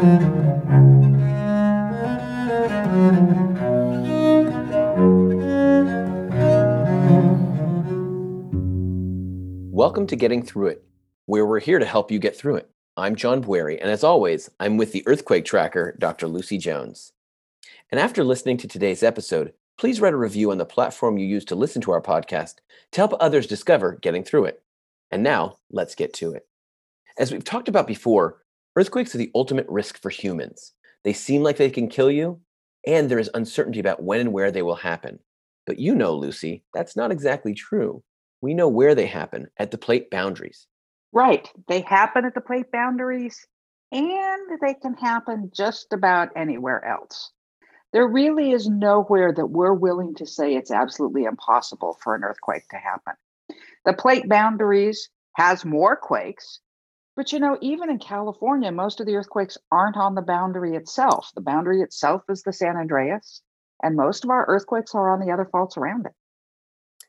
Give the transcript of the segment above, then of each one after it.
Welcome to Getting Through It, where we're here to help you get through it. I'm John Bwarie, and as always, I'm with the earthquake tracker, Dr. Lucy Jones. And after listening to today's episode, please write a review on the platform you use to listen to our podcast to help others discover getting through it. And now, let's get to it. As we've talked about before, earthquakes are the ultimate risk for humans. They seem like they can kill you, and there is uncertainty about when and where they will happen. But you know, Lucy, that's not exactly true. We know where they happen at the plate boundaries. Right. They happen at the plate boundaries and they can happen just about anywhere else. There really is nowhere that we're willing to say it's absolutely impossible for an earthquake to happen. The plate boundaries has more quakes, but you know, even in California, most of the earthquakes aren't on the boundary itself. The boundary itself is the San Andreas, and most of our earthquakes are on the other faults around it.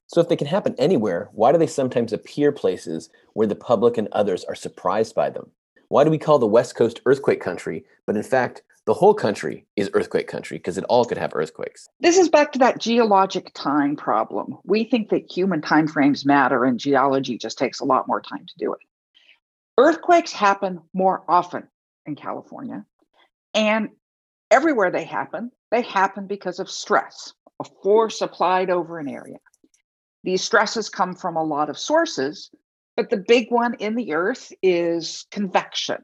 So, if they can happen anywhere, why do they sometimes appear places where the public and others are surprised by them? Why do we call the West Coast earthquake country, but in fact, the whole country is earthquake country because it all could have earthquakes? This is back to that geologic time problem. We think that human time frames matter and geology just takes a lot more time to do it. Earthquakes happen more often in California, and everywhere they happen, they happen because of stress, a force applied over an area. These stresses come from a lot of sources, but the big one in the earth is convection.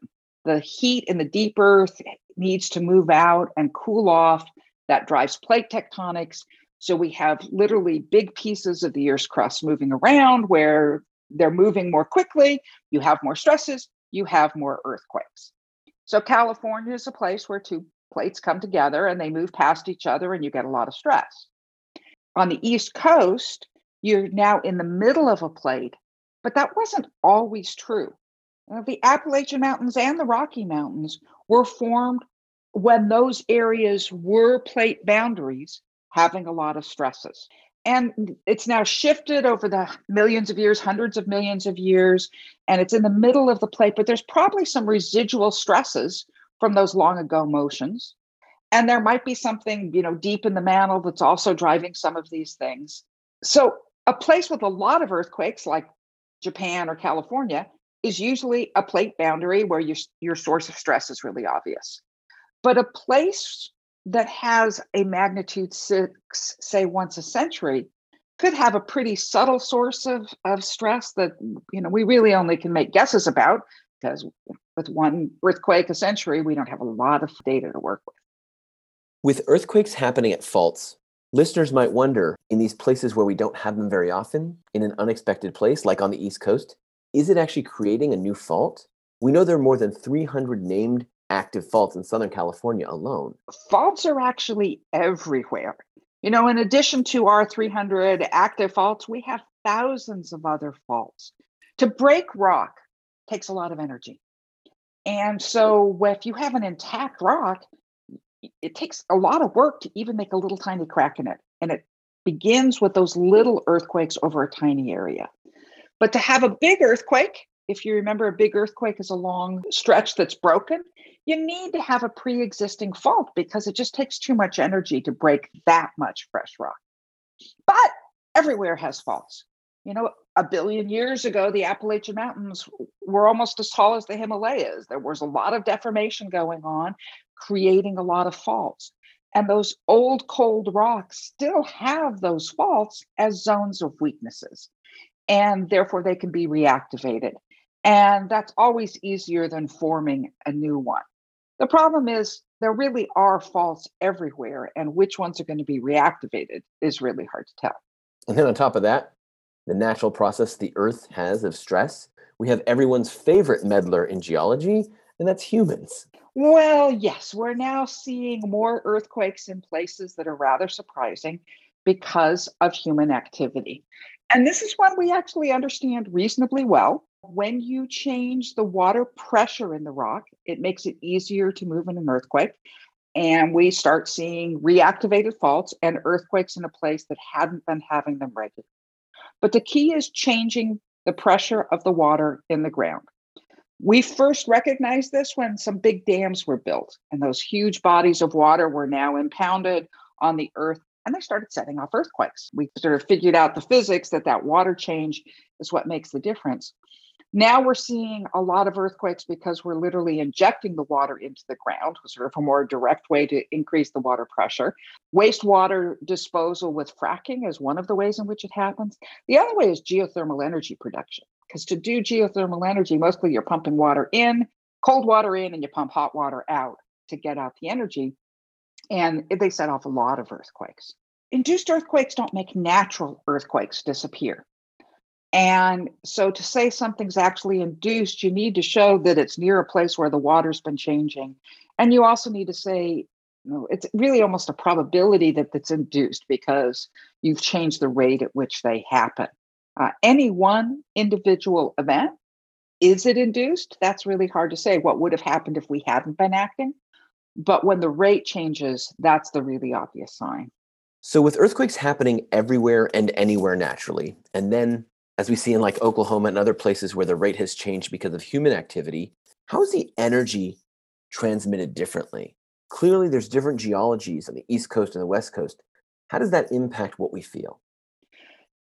The heat in the deep earth needs to move out and cool off. That drives plate tectonics. So we have literally big pieces of the Earth's crust moving around where they're moving more quickly. You have more stresses, you have more earthquakes. So California is a place where two plates come together and they move past each other and you get a lot of stress. On the East Coast, you're now in the middle of a plate, but that wasn't always true. the Appalachian Mountains and the Rocky Mountains were formed when those areas were plate boundaries having a lot of stresses. And it's now shifted over the millions of years, hundreds of millions of years, and it's in the middle of the plate, but there's probably some residual stresses from those long ago motions. And there might be something, you know, deep in the mantle that's also driving some of these things. So a place with a lot of earthquakes, like Japan or California, is usually a plate boundary where your, your source of stress is really obvious. But a place that has a magnitude six, say once a century, could have a pretty subtle source of, of stress that you know we really only can make guesses about because with one earthquake a century, we don't have a lot of data to work with. With earthquakes happening at faults, Listeners might wonder in these places where we don't have them very often, in an unexpected place like on the East Coast, is it actually creating a new fault? We know there are more than 300 named active faults in Southern California alone. Faults are actually everywhere. You know, in addition to our 300 active faults, we have thousands of other faults. To break rock takes a lot of energy. And so if you have an intact rock, it takes a lot of work to even make a little tiny crack in it. And it begins with those little earthquakes over a tiny area. But to have a big earthquake, if you remember, a big earthquake is a long stretch that's broken. You need to have a pre existing fault because it just takes too much energy to break that much fresh rock. But everywhere has faults. You know, a billion years ago, the Appalachian Mountains were almost as tall as the Himalayas. There was a lot of deformation going on creating a lot of faults. And those old cold rocks still have those faults as zones of weaknesses. And therefore, they can be reactivated. And that's always easier than forming a new one. The problem is there really are faults everywhere, and which ones are going to be reactivated is really hard to tell. And then on top of that, the natural process the Earth has of stress, we have everyone's favorite meddler in geology, and that's humans. Well, yes, we're now seeing more earthquakes in places that are rather surprising because of human activity. And this is one we actually understand reasonably well. When you change the water pressure in the rock, it makes it easier to move in an earthquake. And we start seeing reactivated faults and earthquakes in a place that hadn't been having them regularly. But the key is changing the pressure of the water in the ground. We first recognized this when some big dams were built, and those huge bodies of water were now impounded on the earth and they started setting off earthquakes. We sort of figured out the physics that that water change is what makes the difference. Now we're seeing a lot of earthquakes because we're literally injecting the water into the ground, sort of a more direct way to increase the water pressure. Wastewater disposal with fracking is one of the ways in which it happens. The other way is geothermal energy production, because to do geothermal energy, mostly you're pumping water in, cold water in, and you pump hot water out to get out the energy. And they set off a lot of earthquakes. Induced earthquakes don't make natural earthquakes disappear. And so to say something's actually induced, you need to show that it's near a place where the water's been changing. And you also need to say, you know, it's really almost a probability that it's induced because you've changed the rate at which they happen. Uh, any one individual event, is it induced? That's really hard to say. What would have happened if we hadn't been acting? But when the rate changes, that's the really obvious sign. So, with earthquakes happening everywhere and anywhere naturally, and then as we see in like Oklahoma and other places where the rate has changed because of human activity, how is the energy transmitted differently? Clearly, there's different geologies on the East Coast and the West Coast. How does that impact what we feel?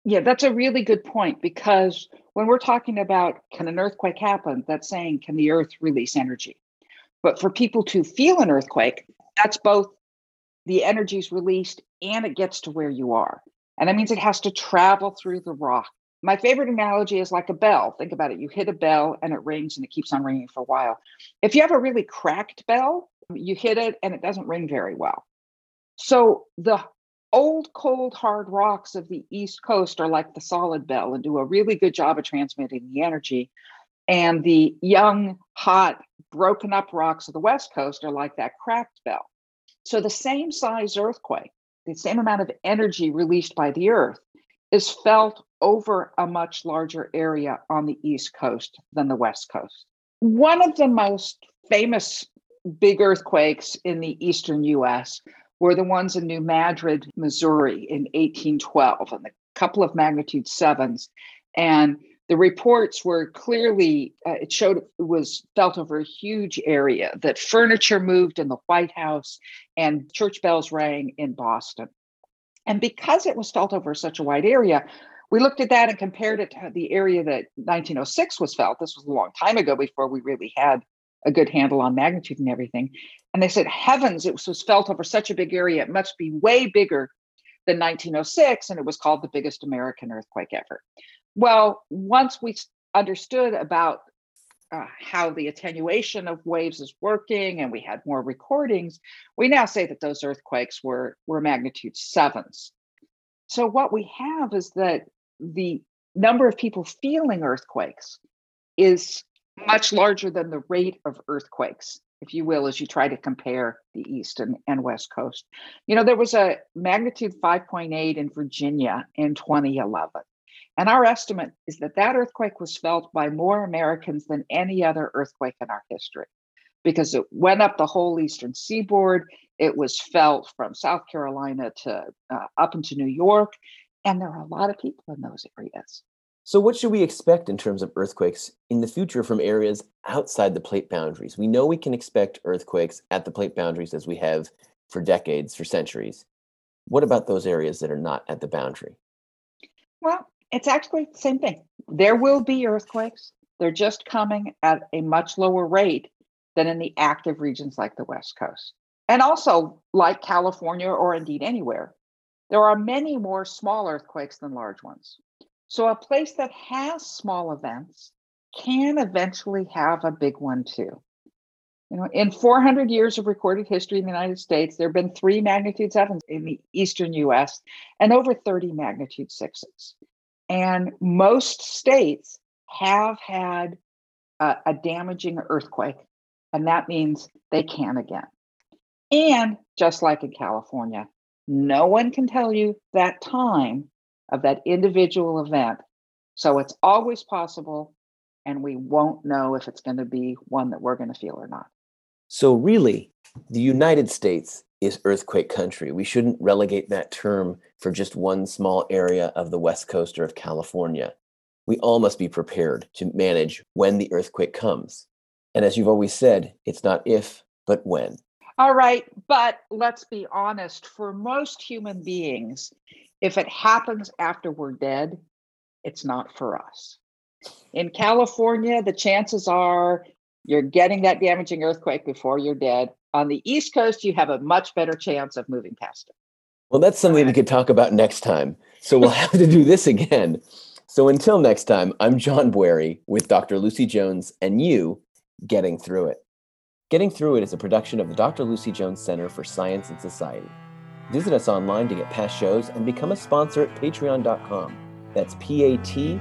Yeah, that's a really good point because when we're talking about can an earthquake happen, that's saying can the earth release energy? But for people to feel an earthquake, that's both the energy is released and it gets to where you are. And that means it has to travel through the rock my favorite analogy is like a bell. Think about it. You hit a bell and it rings and it keeps on ringing for a while. If you have a really cracked bell, you hit it and it doesn't ring very well. So the old, cold, hard rocks of the East Coast are like the solid bell and do a really good job of transmitting the energy. And the young, hot, broken up rocks of the West Coast are like that cracked bell. So the same size earthquake, the same amount of energy released by the earth is felt over a much larger area on the East Coast than the West Coast. One of the most famous big earthquakes in the eastern US were the ones in New Madrid, Missouri in 1812, and a couple of magnitude sevens. And the reports were clearly, uh, it showed it was felt over a huge area, that furniture moved in the White House and church bells rang in Boston. And because it was felt over such a wide area, we looked at that and compared it to the area that 1906 was felt. This was a long time ago before we really had a good handle on magnitude and everything. And they said, heavens, it was felt over such a big area. It must be way bigger than 1906. And it was called the biggest American earthquake ever. Well, once we understood about uh, how the attenuation of waves is working and we had more recordings, we now say that those earthquakes were, were magnitude sevens. So what we have is that the number of people feeling earthquakes is much larger than the rate of earthquakes, if you will, as you try to compare the East and, and West Coast. You know, there was a magnitude 5.8 in Virginia in 2011. And our estimate is that that earthquake was felt by more Americans than any other earthquake in our history because it went up the whole eastern seaboard. It was felt from South Carolina to uh, up into New York. And there are a lot of people in those areas. So, what should we expect in terms of earthquakes in the future from areas outside the plate boundaries? We know we can expect earthquakes at the plate boundaries as we have for decades, for centuries. What about those areas that are not at the boundary? Well, it's actually the same thing. There will be earthquakes. They're just coming at a much lower rate than in the active regions like the West Coast. And also, like California or indeed anywhere, there are many more small earthquakes than large ones. So, a place that has small events can eventually have a big one too. You know, in 400 years of recorded history in the United States, there have been three magnitude sevens in the eastern US and over 30 magnitude sixes. And most states have had a, a damaging earthquake, and that means they can again. And just like in California, no one can tell you that time of that individual event. So it's always possible, and we won't know if it's going to be one that we're going to feel or not. So, really, the United States is earthquake country. We shouldn't relegate that term for just one small area of the West Coast or of California. We all must be prepared to manage when the earthquake comes. And as you've always said, it's not if, but when. All right, but let's be honest for most human beings, if it happens after we're dead, it's not for us. In California, the chances are you're getting that damaging earthquake before you're dead. On the East Coast, you have a much better chance of moving past it. Well, that's something we could talk about next time. So we'll have to do this again. So until next time, I'm John Bwarie with Dr. Lucy Jones and you getting through it. Getting Through It is a production of the Dr. Lucy Jones Center for Science and Society. Visit us online to get past shows and become a sponsor at patreon.com. That's P A T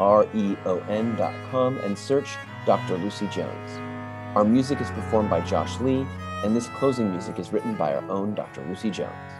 R E O N.com and search Dr. Lucy Jones. Our music is performed by Josh Lee, and this closing music is written by our own Dr. Lucy Jones.